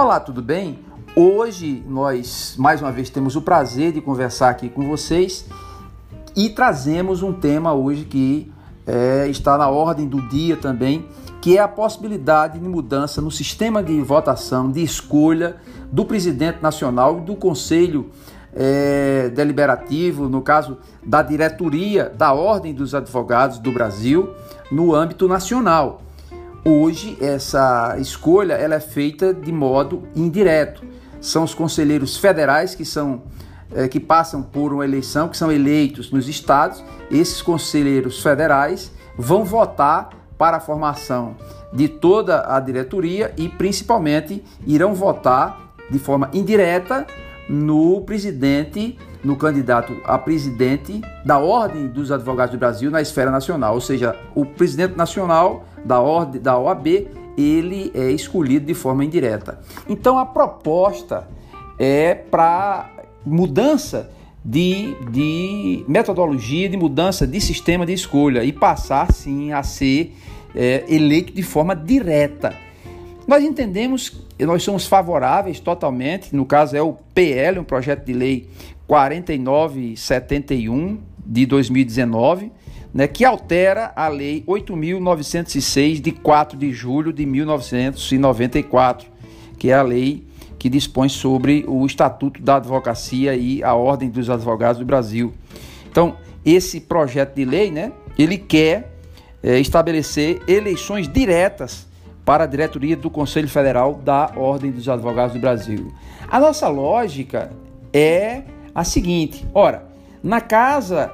Olá, tudo bem? Hoje nós mais uma vez temos o prazer de conversar aqui com vocês e trazemos um tema hoje que é, está na ordem do dia também, que é a possibilidade de mudança no sistema de votação, de escolha do presidente nacional e do Conselho é, Deliberativo, no caso da diretoria da Ordem dos Advogados do Brasil, no âmbito nacional. Hoje essa escolha ela é feita de modo indireto. São os conselheiros federais que são é, que passam por uma eleição, que são eleitos nos estados. Esses conselheiros federais vão votar para a formação de toda a diretoria e principalmente irão votar de forma indireta no presidente, no candidato a presidente da Ordem dos Advogados do Brasil na esfera nacional, ou seja, o presidente nacional da ordem da OAB, ele é escolhido de forma indireta. Então a proposta é para mudança de, de metodologia, de mudança de sistema de escolha e passar sim a ser é, eleito de forma direta. Nós entendemos, nós somos favoráveis totalmente, no caso é o PL, um projeto de lei 4971 de 2019, né, que altera a Lei 8.906, de 4 de julho de 1994, que é a lei que dispõe sobre o Estatuto da Advocacia e a Ordem dos Advogados do Brasil. Então, esse projeto de lei, né, ele quer é, estabelecer eleições diretas para a diretoria do Conselho Federal da Ordem dos Advogados do Brasil. A nossa lógica é a seguinte: ora, na casa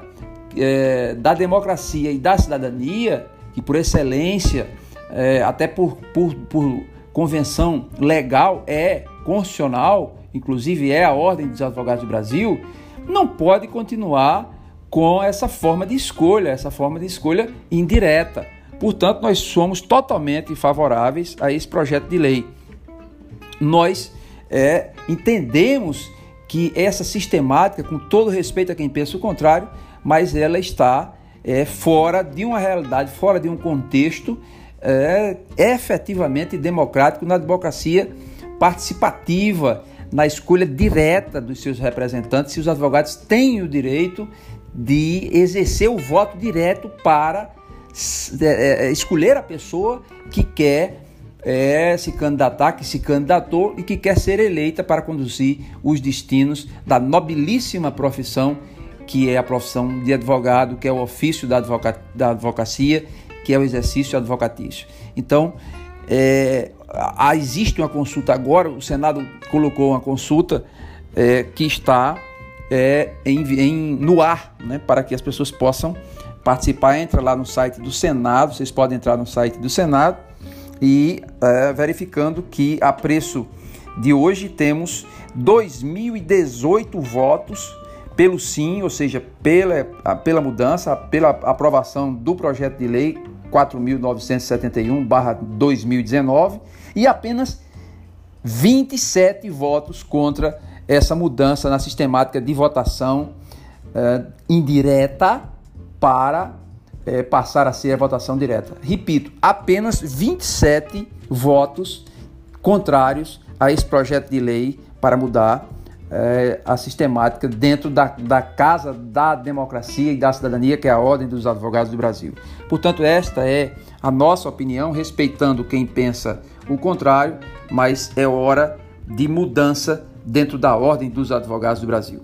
é, da democracia e da cidadania, que por excelência, é, até por, por, por convenção legal, é constitucional, inclusive é a Ordem dos Advogados do Brasil, não pode continuar com essa forma de escolha, essa forma de escolha indireta. Portanto, nós somos totalmente favoráveis a esse projeto de lei. Nós é, entendemos que essa sistemática, com todo respeito a quem pensa o contrário, mas ela está é, fora de uma realidade, fora de um contexto é, efetivamente democrático na advocacia participativa, na escolha direta dos seus representantes, e os advogados têm o direito de exercer o voto direto para é, é, escolher a pessoa que quer é, se candidatar, que se candidatou e que quer ser eleita para conduzir os destinos da nobilíssima profissão que é a profissão de advogado, que é o ofício da, advoca da advocacia, que é o exercício advocatício. Então, é, existe uma consulta agora, o Senado colocou uma consulta é, que está é, em, em, no ar, né, para que as pessoas possam participar. Entra lá no site do Senado, vocês podem entrar no site do Senado e é, verificando que a preço de hoje temos 2.018 votos pelo sim, ou seja, pela, pela mudança, pela aprovação do projeto de lei 4.971-2019 e apenas 27 votos contra essa mudança na sistemática de votação eh, indireta para eh, passar a ser a votação direta. Repito, apenas 27 votos contrários a esse projeto de lei para mudar é, a sistemática dentro da, da Casa da Democracia e da Cidadania, que é a Ordem dos Advogados do Brasil. Portanto, esta é a nossa opinião, respeitando quem pensa o contrário, mas é hora de mudança dentro da Ordem dos Advogados do Brasil.